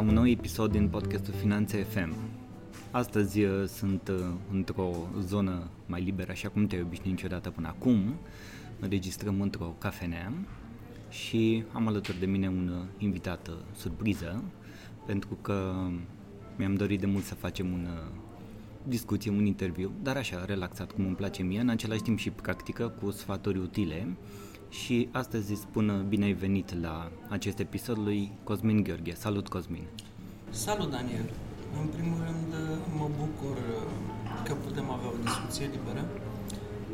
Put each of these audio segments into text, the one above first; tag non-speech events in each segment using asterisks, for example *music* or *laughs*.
la un nou episod din podcastul Finanțe FM. Astăzi uh, sunt uh, într-o zonă mai liberă, așa cum te-ai obișnuit niciodată până acum. Înregistrăm într-o cafenea și am alături de mine un uh, invitat surpriză, pentru că mi-am dorit de mult să facem un discuție, un interviu, dar așa, relaxat, cum îmi place mie, în același timp și practică, cu sfaturi utile și astăzi îți spun bine ai venit la acest episod lui Cosmin Gheorghe. Salut Cosmin! Salut Daniel! În primul rând mă bucur că putem avea o discuție liberă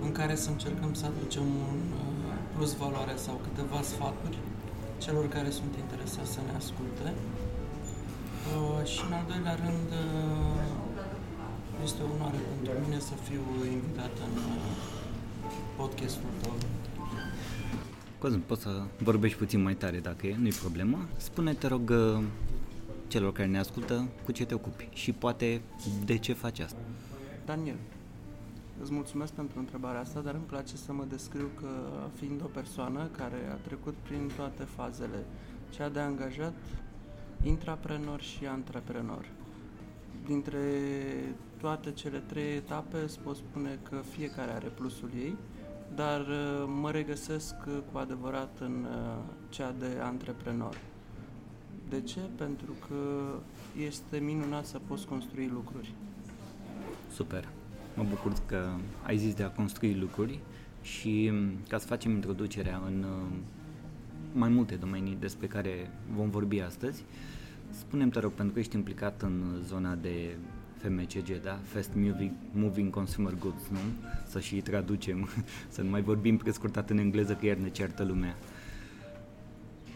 în care să încercăm să aducem un uh, plus valoare sau câteva sfaturi celor care sunt interesați să ne asculte. Uh, și în al doilea rând uh, este o onoare pentru mine să fiu invitat în podcastul tău Cosmin, poți să vorbești puțin mai tare dacă e, nu-i problemă. Spune, te rog, uh, celor care ne ascultă cu ce te ocupi și poate de ce faci asta. Daniel, îți mulțumesc pentru întrebarea asta, dar îmi place să mă descriu că fiind o persoană care a trecut prin toate fazele, cea de angajat, intraprenor și antreprenor. Dintre toate cele trei etape, îți pot spune că fiecare are plusul ei, dar uh, mă regăsesc uh, cu adevărat în uh, cea de antreprenor. De ce? Pentru că este minunat să poți construi lucruri. Super! Mă bucur că ai zis de a construi lucruri și um, ca să facem introducerea în mai multe domenii despre care vom vorbi astăzi, spunem te rog, pentru că ești implicat în zona de FMCG, da? Fast Moving, moving Consumer Goods, nu? Să și traducem, *laughs* să nu mai vorbim prescurtat în engleză că iar ne ceartă lumea.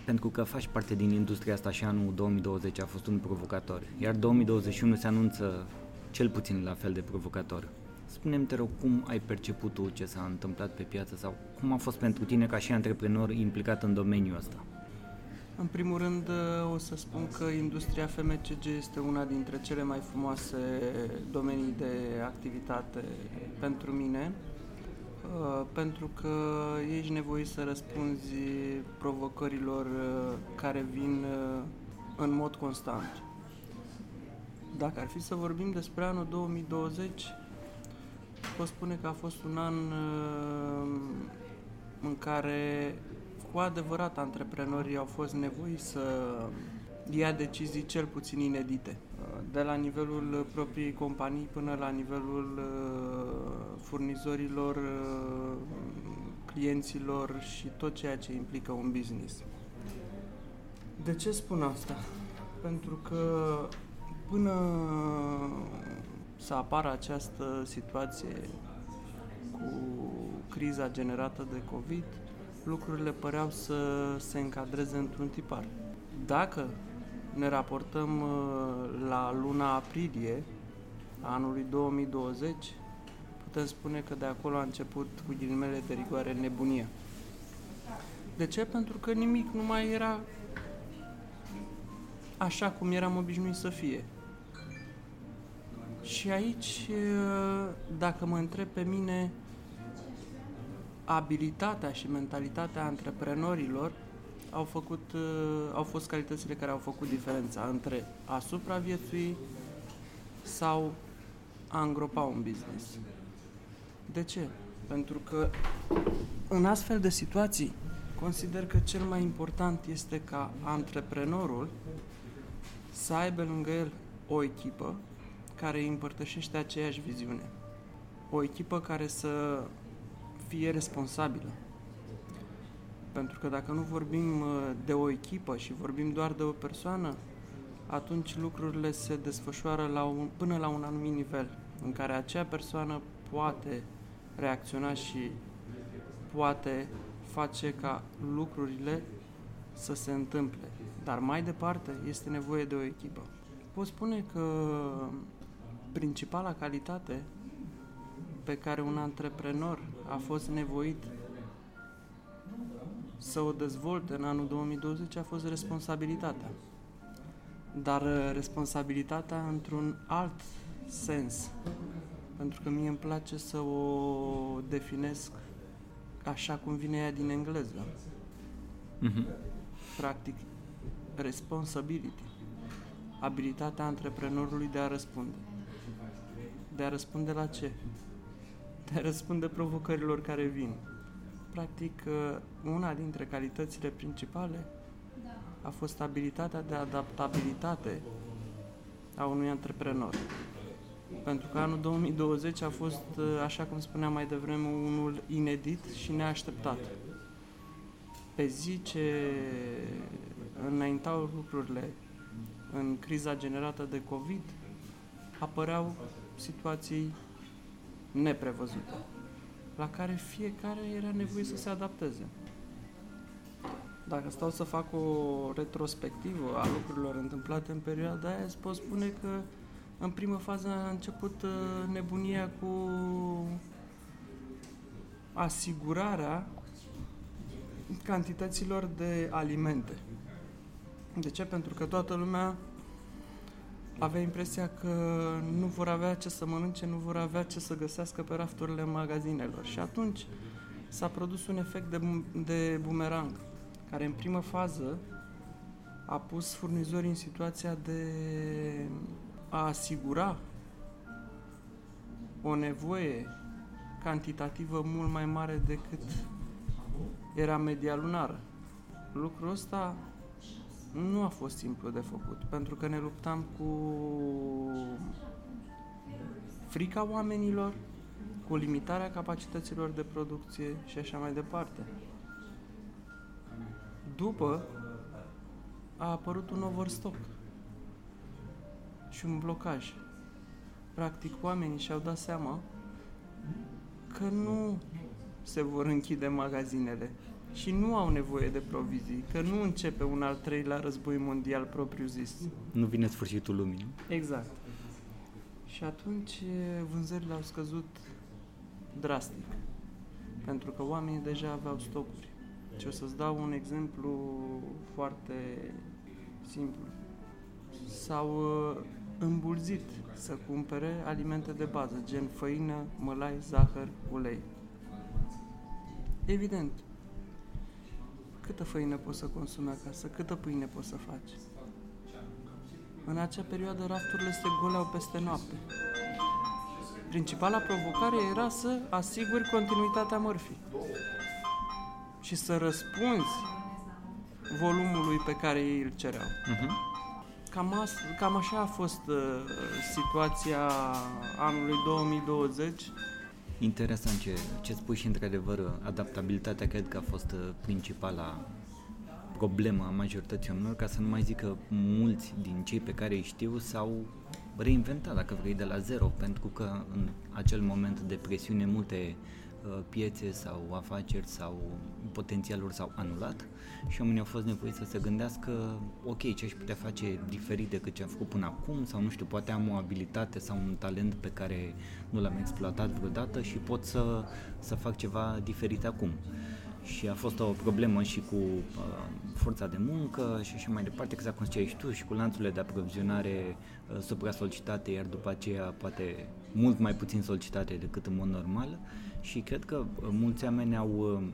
Pentru că faci parte din industria asta și anul 2020 a fost un provocator, iar 2021 se anunță cel puțin la fel de provocator. Spune-mi, te rog, cum ai perceput tu ce s-a întâmplat pe piață sau cum a fost pentru tine ca și antreprenor implicat în domeniul ăsta? În primul rând o să spun că industria FMCG este una dintre cele mai frumoase domenii de activitate pentru mine, uh, pentru că ești nevoit să răspunzi provocărilor uh, care vin uh, în mod constant. Dacă ar fi să vorbim despre anul 2020, pot spune că a fost un an în care cu adevărat antreprenorii au fost nevoiți să ia decizii cel puțin inedite. De la nivelul propriei companii până la nivelul uh, furnizorilor, uh, clienților și tot ceea ce implică un business. De ce spun asta? Pentru că până să apară această situație cu criza generată de COVID, lucrurile păreau să se încadreze într-un tipar. Dacă ne raportăm uh, la luna aprilie a anului 2020, putem spune că de acolo a început cu ghilimele de rigoare nebunia. De ce? Pentru că nimic nu mai era așa cum eram obișnuit să fie. Și aici, uh, dacă mă întreb pe mine, abilitatea și mentalitatea antreprenorilor au, făcut, uh, au fost calitățile care au făcut diferența între a supraviețui sau a îngropa un business. De ce? Pentru că în astfel de situații consider că cel mai important este ca antreprenorul să aibă lângă el o echipă care îi împărtășește aceeași viziune. O echipă care să fie responsabilă. Pentru că dacă nu vorbim uh, de o echipă și vorbim doar de o persoană, atunci lucrurile se desfășoară la un, până la un anumit nivel în care acea persoană poate reacționa și poate face ca lucrurile să se întâmple. Dar mai departe este nevoie de o echipă. Pot spune că principala calitate pe care un antreprenor a fost nevoit să o dezvolte în anul 2020 a fost responsabilitatea. Dar uh, responsabilitatea într-un alt sens. Pentru că mie îmi place să o definesc așa cum vine ea din engleză. Mm-hmm. Practic, responsibility, abilitatea antreprenorului de a răspunde. De a răspunde la ce? De a răspunde provocărilor care vin. Practic, uh, una dintre calitățile principale a fost abilitatea de adaptabilitate a unui antreprenor. Pentru că anul 2020 a fost, uh, așa cum spuneam mai devreme, unul inedit și neașteptat. Pe zi ce înaintau lucrurile în criza generată de COVID, apăreau situații neprevăzute, la care fiecare era nevoie să se adapteze. Dacă stau să fac o retrospectivă a lucrurilor întâmplate în perioada aia, îți pot spune că în primă fază a început uh, nebunia cu asigurarea cantităților de alimente. De ce? Pentru că toată lumea avea impresia că nu vor avea ce să mănânce, nu vor avea ce să găsească pe rafturile magazinelor. Și atunci s-a produs un efect de, de bumerang, care în primă fază a pus furnizorii în situația de a asigura o nevoie cantitativă mult mai mare decât era media lunară. Lucrul ăsta nu a fost simplu de făcut, pentru că ne luptam cu frica oamenilor, cu limitarea capacităților de producție și așa mai departe. După a apărut un overstock și un blocaj. Practic, oamenii și-au dat seama că nu se vor închide magazinele și nu au nevoie de provizii, că nu începe un al treilea război mondial propriu zis. Nu vine sfârșitul lumii. Exact. Și atunci vânzările au scăzut drastic, pentru că oamenii deja aveau stocuri. Și o să-ți dau un exemplu foarte simplu. S-au îmbulzit să cumpere alimente de bază, gen făină, mălai, zahăr, ulei. Evident, câtă făină poți să consumi acasă, câtă pâine poți să faci. În acea perioadă rafturile se goleau peste noapte. Principala provocare era să asiguri continuitatea mărfii și să răspunzi volumului pe care ei îl cereau. Uh-huh. Cam, as, cam așa a fost uh, situația anului 2020. Interesant ce, ce spui și într-adevăr adaptabilitatea cred că a fost uh, principala problemă a majorității oamenilor, ca să nu mai zic că mulți din cei pe care îi știu s-au reinventat, dacă vrei, de la zero, pentru că în acel moment de presiune multe uh, piețe sau afaceri sau potențialuri s-au anulat și oamenii au fost nevoiți să se gândească, ok, ce aș putea face diferit decât ce am făcut până acum sau nu știu, poate am o abilitate sau un talent pe care nu l-am exploatat vreodată și pot să, să fac ceva diferit acum. Și a fost o problemă și cu uh, forța de muncă și așa mai departe, exact cum ziceai tu, și cu lanțurile de aprovizionare uh, supra-solicitate, iar după aceea poate mult mai puțin solicitate decât în mod normal și cred că uh, mulți oameni au uh,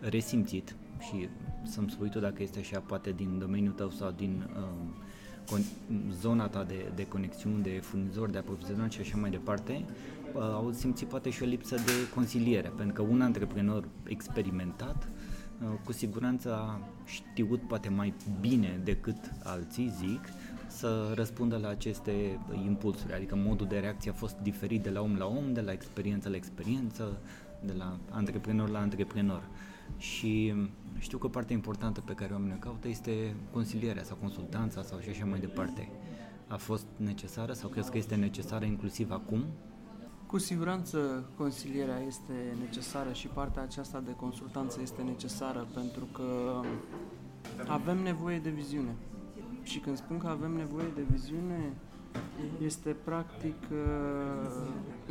resimțit și să-mi spui tu dacă este așa, poate din domeniul tău sau din uh, zona ta de, de conexiuni, de furnizori, de aprovizionare și așa mai departe, uh, au simțit poate și o lipsă de consiliere, pentru că un antreprenor experimentat uh, cu siguranță a știut poate mai bine decât alții, zic, să răspundă la aceste impulsuri, adică modul de reacție a fost diferit de la om la om, de la experiență la experiență, de la antreprenor la antreprenor. Și știu că partea importantă pe care oamenii o caută este consilierea sau consultanța sau și așa mai departe. A fost necesară sau crezi că este necesară inclusiv acum? Cu siguranță consilierea este necesară și partea aceasta de consultanță este necesară pentru că avem nevoie de viziune. Și când spun că avem nevoie de viziune, este practic uh,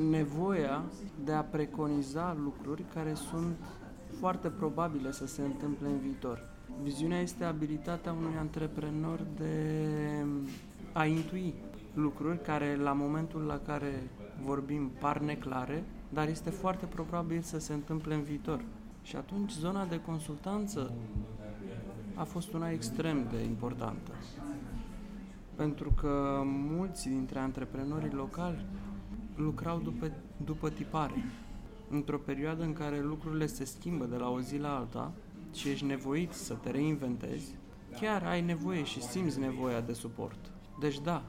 nevoia de a preconiza lucruri care sunt foarte probabile să se întâmple în viitor. Viziunea este abilitatea unui antreprenor de a intui lucruri care la momentul la care vorbim par neclare, dar este foarte probabil să se întâmple în viitor. Și atunci zona de consultanță a fost una extrem de importantă. Pentru că mulți dintre antreprenorii locali lucrau după, după tipare. Într-o perioadă în care lucrurile se schimbă de la o zi la alta și ești nevoit să te reinventezi, chiar ai nevoie și simți nevoia de suport. Deci da,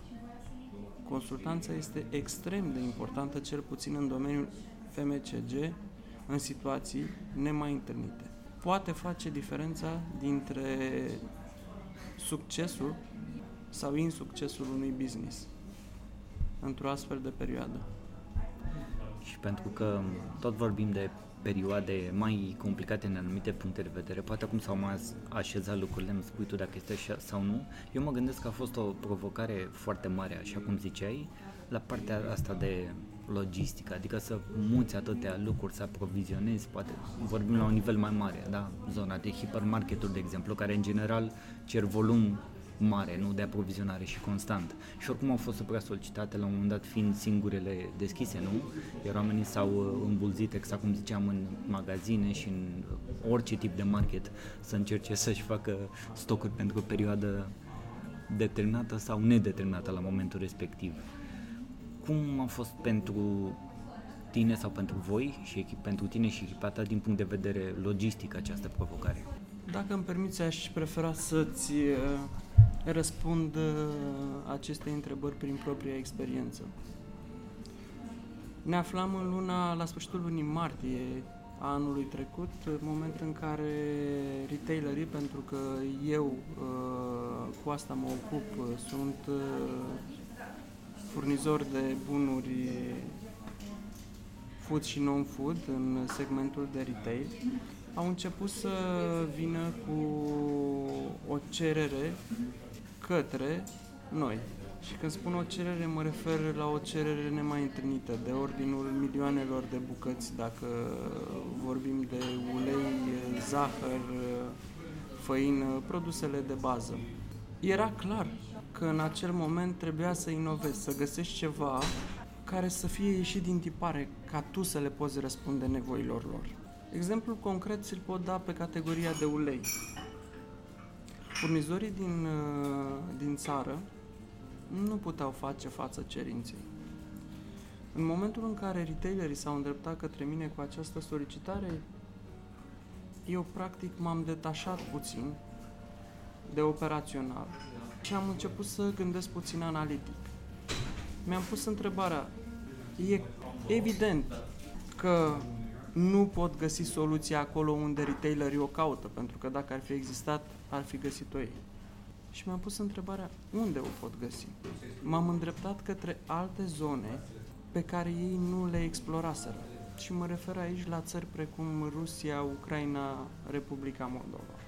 consultanța este extrem de importantă, cel puțin în domeniul FMCG, în situații nemai întâlnite. Poate face diferența dintre succesul sau insuccesul unui business într-o astfel de perioadă. Și pentru că tot vorbim de perioade mai complicate în anumite puncte de vedere, poate acum s-au mai așezat lucrurile, îmi spui tu dacă este așa sau nu, eu mă gândesc că a fost o provocare foarte mare, așa cum ziceai, la partea asta de logistică, adică să muți atâtea lucruri, să aprovizionezi, poate vorbim la un nivel mai mare, da? Zona de hipermarketuri, de exemplu, care în general cer volum mare, nu de aprovizionare și constant. Și oricum au fost supra solicitate la un moment dat fiind singurele deschise, nu? Iar oamenii s-au uh, îmbulzit, exact cum ziceam, în magazine și în orice tip de market să încerce să-și facă stocuri pentru o perioadă determinată sau nedeterminată la momentul respectiv. Cum a fost pentru tine sau pentru voi și echip, pentru tine și echipa ta din punct de vedere logistic această provocare? Dacă îmi permiți, aș prefera să-ți uh, răspund uh, aceste întrebări prin propria experiență. Ne aflam în luna, la sfârșitul lunii martie a anului trecut, moment în care retailerii, pentru că eu uh, cu asta mă ocup, sunt furnizor de bunuri food și non-food în segmentul de retail, au început să vină cu o cerere către noi. Și când spun o cerere, mă refer la o cerere nemai întâlnită, de ordinul milioanelor de bucăți, dacă vorbim de ulei, zahăr, făină, produsele de bază. Era clar că în acel moment trebuia să inovezi, să găsești ceva care să fie ieșit din tipare, ca tu să le poți răspunde nevoilor lor. Exemplul concret ți-l pot da pe categoria de ulei. Furnizorii din, uh, din țară nu puteau face față cerinței. În momentul în care retailerii s-au îndreptat către mine cu această solicitare, eu practic m-am detașat puțin de operațional și am început să gândesc puțin analitic. Mi-am pus întrebarea, e evident că nu pot găsi soluția acolo unde retailerii o caută, pentru că dacă ar fi existat, ar fi găsit-o ei. Și mi-am pus întrebarea, unde o pot găsi? M-am îndreptat către alte zone pe care ei nu le exploraseră. Și mă refer aici la țări precum Rusia, Ucraina, Republica Moldova.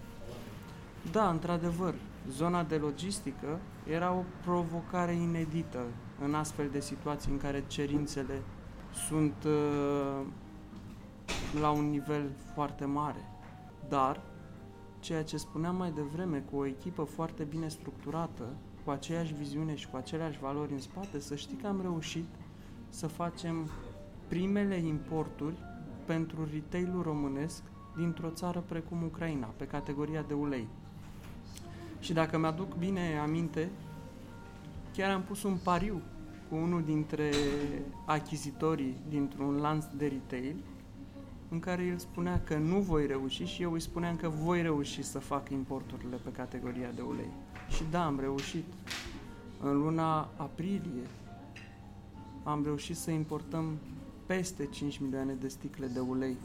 Da, într-adevăr, zona de logistică era o provocare inedită în astfel de situații în care cerințele sunt uh, la un nivel foarte mare. Dar, ceea ce spuneam mai devreme, cu o echipă foarte bine structurată, cu aceeași viziune și cu aceleași valori în spate, să știi că am reușit să facem primele importuri pentru retailul românesc dintr-o țară precum Ucraina, pe categoria de ulei. Și dacă mi-aduc bine aminte, chiar am pus un pariu cu unul dintre achizitorii dintr-un lanț de retail în care el spunea că nu voi reuși și eu îi spuneam că voi reuși să fac importurile pe categoria de ulei. Și da, am reușit. În luna aprilie am reușit să importăm peste 5 milioane de sticle de ulei.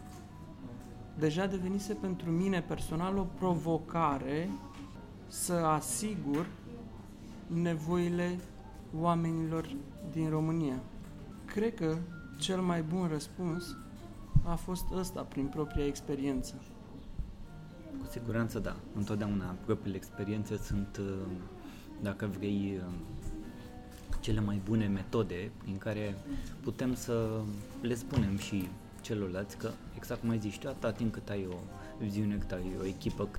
Deja devenise pentru mine personal o provocare să asigur nevoile oamenilor din România. Cred că cel mai bun răspuns a fost ăsta prin propria experiență. Cu siguranță da. Întotdeauna propriile experiențe sunt, uh, dacă vrei, uh, cele mai bune metode în care putem să le spunem și celorlalți că, exact cum ai zis tu, atâta timp cât ai o viziune, cât ai o echipă,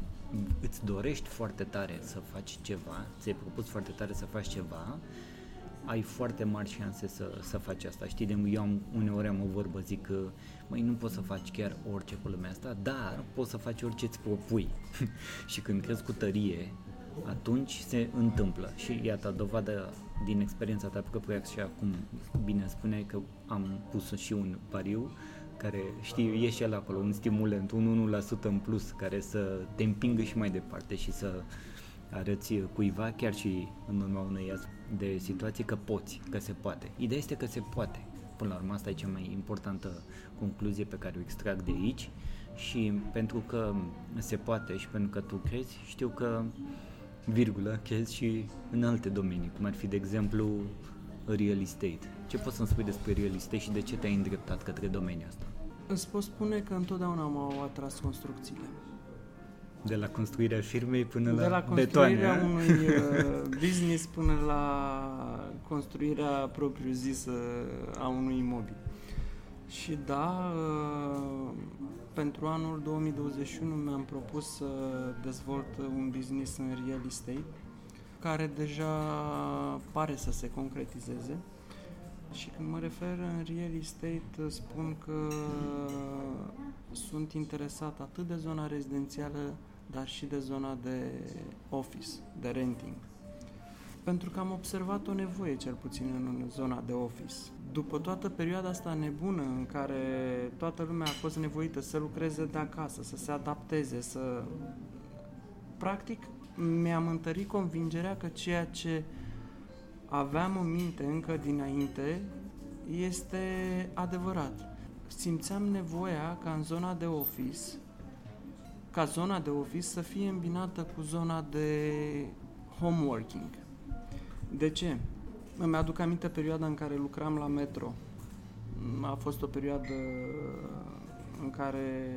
îți dorești foarte tare să faci ceva, ți-ai propus foarte tare să faci ceva, ai foarte mari șanse să, să faci asta. Știi, de eu am, uneori am o vorbă, zic că măi, nu poți să faci chiar orice pe lumea asta, dar poți să faci orice îți propui. *laughs* și când crezi cu tărie, atunci se întâmplă. Și iată, dovadă din experiența ta proprie și acum bine spuneai că am pus și un pariu care, știi, e și el acolo, un stimulant, un 1% în plus care să te împingă și mai departe și să arăți cuiva, chiar și în urma unei de situații, că poți, că se poate. Ideea este că se poate. Până la urmă, asta e cea mai importantă concluzie pe care o extrag de aici și pentru că se poate și pentru că tu crezi, știu că virgulă, crezi și în alte domenii, cum ar fi, de exemplu, real estate. Ce poți să-mi spui despre real estate și de ce te-ai îndreptat către domeniul ăsta? Îți pot spune că întotdeauna m-au atras construcțiile. De la construirea firmei până de la, la construirea betoane, unui uh, *laughs* business până la construirea propriu-zisă a unui imobil. Și da, uh, pentru anul 2021 mi-am propus să dezvolt un business în real estate care deja pare să se concretizeze. Și când mă refer în real estate, spun că sunt interesat atât de zona rezidențială, dar și de zona de office, de renting. Pentru că am observat o nevoie, cel puțin în zona de office. După toată perioada asta nebună în care toată lumea a fost nevoită să lucreze de acasă, să se adapteze, să... Practic, mi-am întărit convingerea că ceea ce aveam în minte încă dinainte este adevărat. Simțeam nevoia ca în zona de office, ca zona de office să fie îmbinată cu zona de homeworking. De ce? Îmi aduc aminte perioada în care lucram la metro. A fost o perioadă în care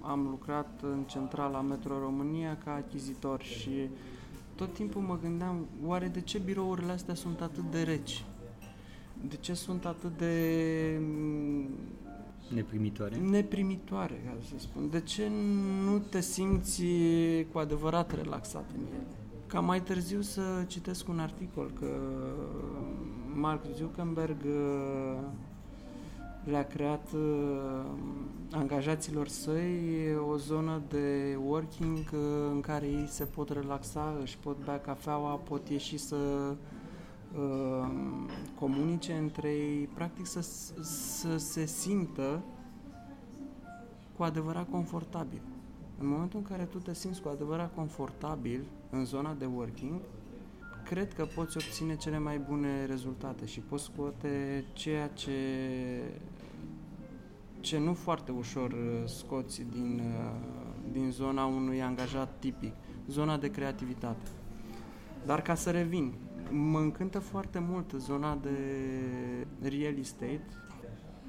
am lucrat în centrala Metro România ca achizitor și tot timpul mă gândeam, oare de ce birourile astea sunt atât de reci? De ce sunt atât de Neprimitoare? Neprimitoare, ca să spun. De ce nu te simți cu adevărat relaxat în ele? Ca mai târziu să citesc un articol că Mark Zuckerberg uh, le-a creat uh, angajaților săi o zonă de working uh, în care ei se pot relaxa, își pot bea cafeaua, pot ieși să uh, comunice între ei, practic să, să se simtă cu adevărat confortabil. În momentul în care tu te simți cu adevărat confortabil în zona de working, cred că poți obține cele mai bune rezultate și poți scoate ceea ce, ce nu foarte ușor uh, scoți din, uh, din zona unui angajat tipic, zona de creativitate. Dar ca să revin, mă încântă foarte mult zona de real estate,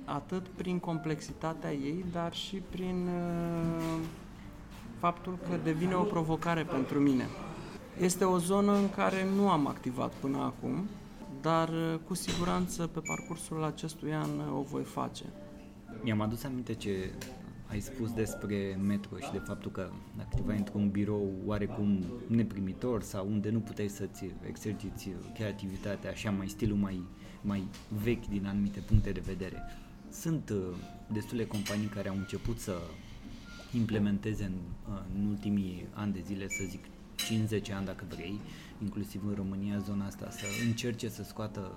atât prin complexitatea ei, dar și prin uh, faptul că devine o provocare pentru mine. Este o zonă în care nu am activat până acum, dar uh, cu siguranță pe parcursul acestui an uh, o voi face. Mi-am adus aminte ce ai spus despre metro și de faptul că activai într-un birou oarecum neprimitor sau unde nu puteai să-ți exerciți creativitatea, așa mai stilul mai, mai vechi din anumite puncte de vedere. Sunt uh, destule companii care au început să implementeze în, în ultimii ani de zile, să zic 50 ani dacă vrei, inclusiv în România, zona asta, să încerce să scoată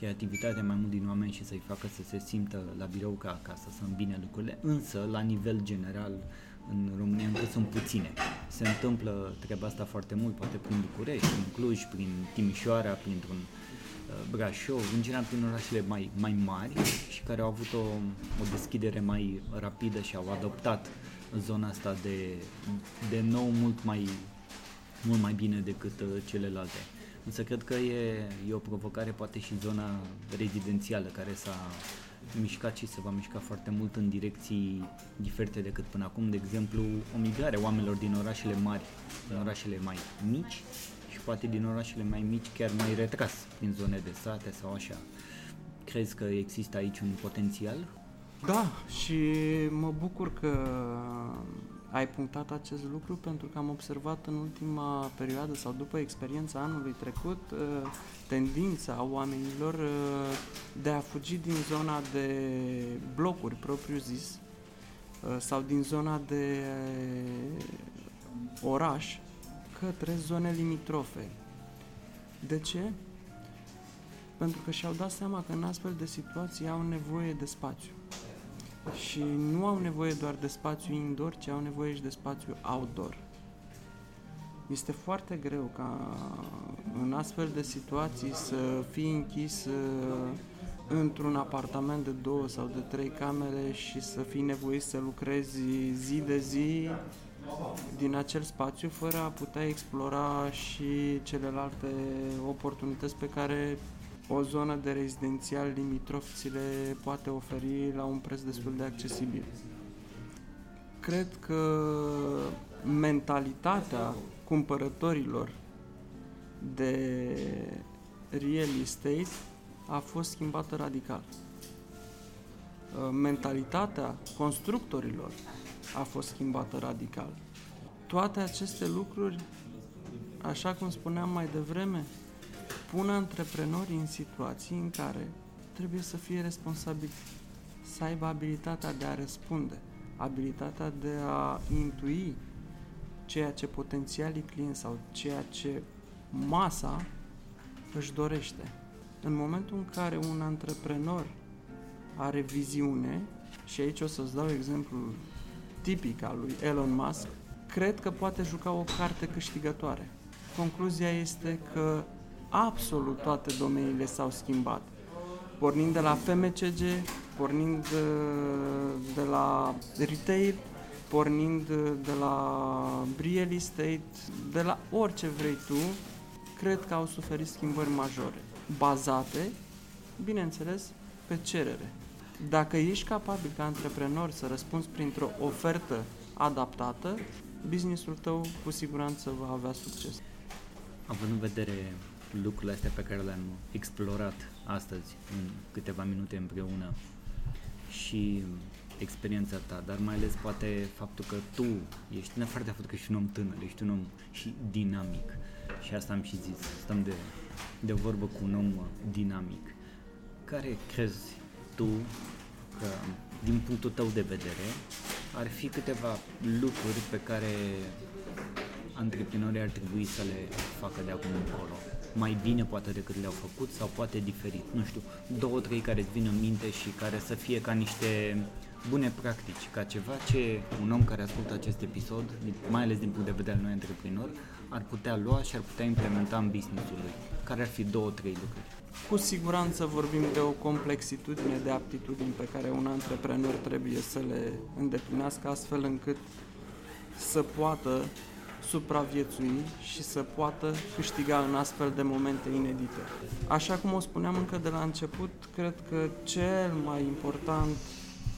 creativitatea mai mult din oameni și să-i facă să se simtă la birou ca acasă, să îmbine lucrurile, însă, la nivel general, în România încă sunt puține. Se întâmplă treaba asta foarte mult, poate prin București, prin Cluj, prin Timișoara, printr-un uh, Brașov, în general prin orașele mai, mai mari și care au avut o, o deschidere mai rapidă și au adoptat zona asta de, de nou mult mai mult mai bine decât uh, celelalte. Însă cred că e, e o provocare poate și zona rezidențială care s-a mișcat și se va mișca foarte mult în direcții diferite decât până acum, de exemplu o migrare oamenilor din orașele mari în orașele mai mici și poate din orașele mai mici chiar mai retras prin zone de sate sau așa. Crezi că există aici un potențial? Da, și mă bucur că ai punctat acest lucru pentru că am observat în ultima perioadă sau după experiența anului trecut uh, tendința oamenilor uh, de a fugi din zona de blocuri propriu zis uh, sau din zona de oraș către zone limitrofe. De ce? Pentru că și-au dat seama că în astfel de situații au nevoie de spațiu și nu au nevoie doar de spațiu indoor, ci au nevoie și de spațiu outdoor. Este foarte greu ca în astfel de situații să fii închis uh, într-un apartament de două sau de trei camere și să fii nevoit să lucrezi zi de zi din acel spațiu fără a putea explora și celelalte oportunități pe care o zonă de rezidențial limitrof ți le poate oferi la un preț destul de accesibil. Cred că mentalitatea cumpărătorilor de real estate a fost schimbată radical. Mentalitatea constructorilor a fost schimbată radical. Toate aceste lucruri, așa cum spuneam mai devreme, pună antreprenorii în situații în care trebuie să fie responsabili, să aibă abilitatea de a răspunde, abilitatea de a intui ceea ce potențialii clienți sau ceea ce masa își dorește. În momentul în care un antreprenor are viziune, și aici o să-ți dau exemplu tipic al lui Elon Musk, cred că poate juca o carte câștigătoare. Concluzia este că absolut toate domeniile s-au schimbat. Pornind de la FMCG, pornind de, de la retail, pornind de la real estate, de la orice vrei tu, cred că au suferit schimbări majore, bazate, bineînțeles, pe cerere. Dacă ești capabil ca antreprenor să răspunzi printr-o ofertă adaptată, businessul tău cu siguranță va avea succes. Având în vedere lucrurile astea pe care le-am explorat astăzi în câteva minute împreună și experiența ta, dar mai ales poate faptul că tu ești, în afară de faptul că ești un om tânăr, ești un om și dinamic și asta am și zis, stăm de, de vorbă cu un om dinamic. Care crezi tu că, din punctul tău de vedere, ar fi câteva lucruri pe care antreprenorii ar trebui să le facă de acum încolo? Mai bine poate decât le-au făcut sau poate diferit. Nu știu, două, trei care îți vin în minte și care să fie ca niște bune practici, ca ceva ce un om care ascultă acest episod, mai ales din punct de vedere al noi antreprenor, ar putea lua și ar putea implementa în businessul lui. Care ar fi două, trei lucruri? Cu siguranță vorbim de o complexitudine de aptitudini pe care un antreprenor trebuie să le îndeplinească astfel încât să poată supraviețui și să poată câștiga în astfel de momente inedite. Așa cum o spuneam încă de la început, cred că cel mai important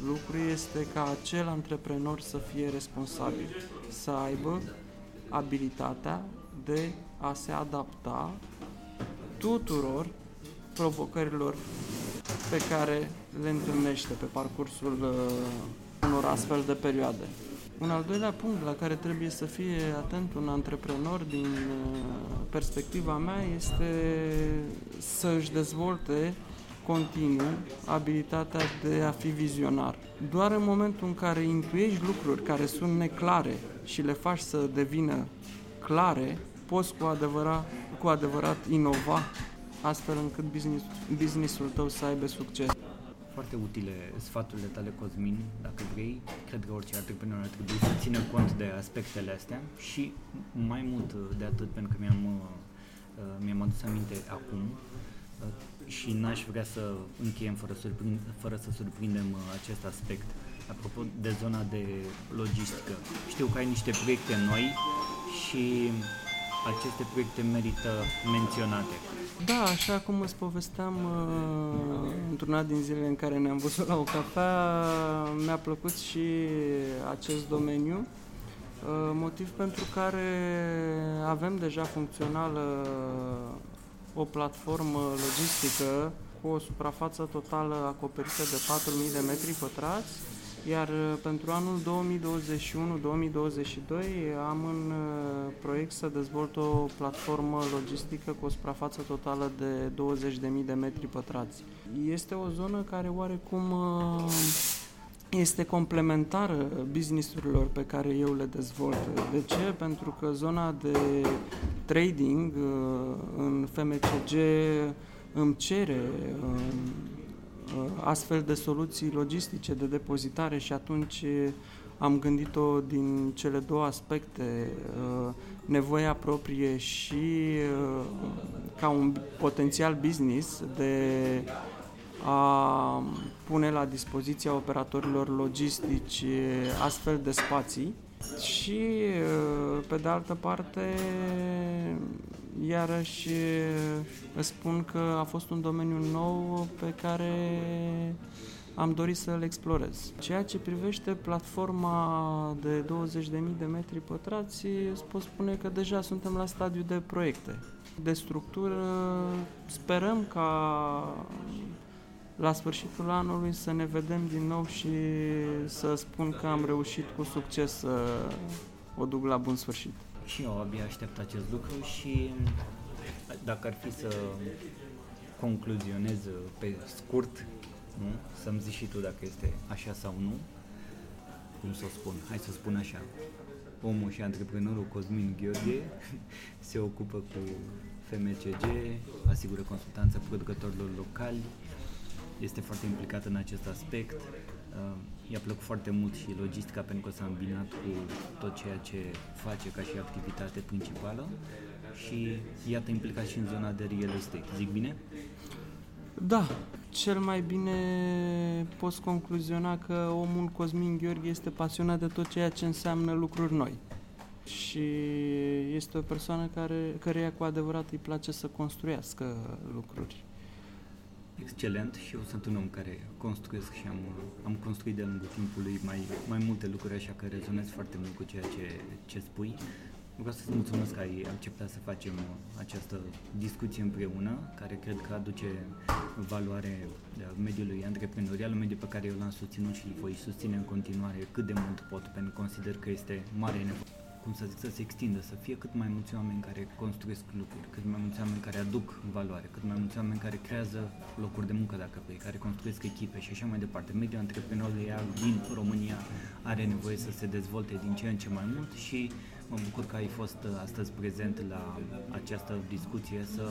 lucru este ca acel antreprenor să fie responsabil, să aibă abilitatea de a se adapta tuturor provocărilor pe care le întâlnește pe parcursul uh, unor astfel de perioade. Un al doilea punct la care trebuie să fie atent un antreprenor din uh, perspectiva mea este să își dezvolte continuu abilitatea de a fi vizionar. Doar în momentul în care intuiești lucruri care sunt neclare și le faci să devină clare, poți cu adevărat, cu adevărat inova astfel încât business, businessul tău să aibă succes. Foarte utile sfaturile tale, Cosmin, dacă vrei. Cred că orice antreprenor ar trebui să țină cont de aspectele astea și mai mult de atât, pentru că mi-am, uh, mi-am adus aminte acum uh, și n-aș vrea să încheiem fără, surprind, fără să surprindem uh, acest aspect. Apropo de zona de logistică, știu că ai niște proiecte noi și aceste proiecte merită menționate. Da, așa cum îți povesteam uh, într-una din zilele în care ne-am văzut la o cafea, mi-a plăcut și acest domeniu, uh, motiv pentru care avem deja funcțională o platformă logistică cu o suprafață totală acoperită de 4.000 de metri pătrați Iar uh, pentru anul 2021-2022 am în uh, proiect să dezvolt o platformă logistică cu o suprafață totală de 20.000 de metri pătrați. Este o zonă care oarecum uh, este complementară businessurilor pe care eu le dezvolt. De ce? Pentru că zona de trading în FMCG îmi cere Uh, astfel de soluții logistice de depozitare și atunci am gândit-o din cele două aspecte, uh, nevoia proprie și uh, ca un potențial business de a pune la dispoziția operatorilor logistici astfel de spații și, pe de altă parte, iarăși îți spun că a fost un domeniu nou pe care am dorit să-l explorez. Ceea ce privește platforma de 20.000 de metri pătrați, îți pot spune că deja suntem la stadiu de proiecte. De structură, sperăm ca la sfârșitul anului să ne vedem din nou și să spun că am reușit cu succes să o duc la bun sfârșit. Și eu abia aștept acest lucru și dacă ar fi să concluzionez pe scurt, nu? să-mi zici și tu dacă este așa sau nu, cum să o spun, hai să spun așa, omul și antreprenorul Cosmin Gheorghe *laughs* se ocupă cu FMCG, asigură consultanță producătorilor locali, este foarte implicat în acest aspect, uh, i-a plăcut foarte mult și logistica pentru că s-a îmbinat cu tot ceea ce face ca și activitate principală și iată implicat și în zona de real estate. Zic bine? Da, cel mai bine poți concluziona că omul Cosmin Gheorghe este pasionat de tot ceea ce înseamnă lucruri noi. Și este o persoană care, căreia cu adevărat îi place să construiască lucruri excelent și eu sunt un om care construiesc și am, am construit de-a lungul timpului mai, mai multe lucruri, așa că rezonez foarte mult cu ceea ce, ce spui. Vreau să-ți mulțumesc că ai acceptat să facem această discuție împreună, care cred că aduce valoare mediului antreprenorial, un mediu pe care eu l-am susținut și îl voi susține în continuare cât de mult pot, pentru că consider că este mare nevoie cum să zic, să se extindă, să fie cât mai mulți oameni care construiesc lucruri, cât mai mulți oameni care aduc valoare, cât mai mulți oameni care creează locuri de muncă dacă vrei, care construiesc echipe și așa mai departe. Mediul antreprenorial din România are nevoie să se dezvolte din ce în ce mai mult și mă bucur că ai fost uh, astăzi prezent la această discuție să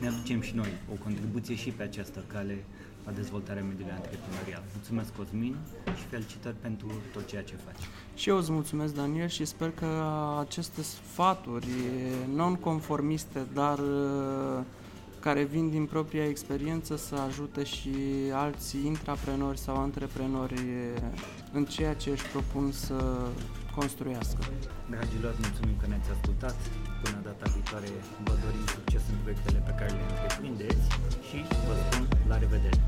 ne aducem și noi o contribuție și pe această cale la dezvoltarea mediului antreprenorial. Mulțumesc, Cosmin, și felicitări pentru tot ceea ce faci. Și eu îți mulțumesc, Daniel, și sper că aceste sfaturi non-conformiste, dar uh, care vin din propria experiență să ajute și alții intraprenori sau antreprenori în ceea ce își propun să construiască. Dragilor, mulțumim că ne-ați ascultat. Până data viitoare vă dorim succes în proiectele pe care le întreprindeți și vă spun la revedere!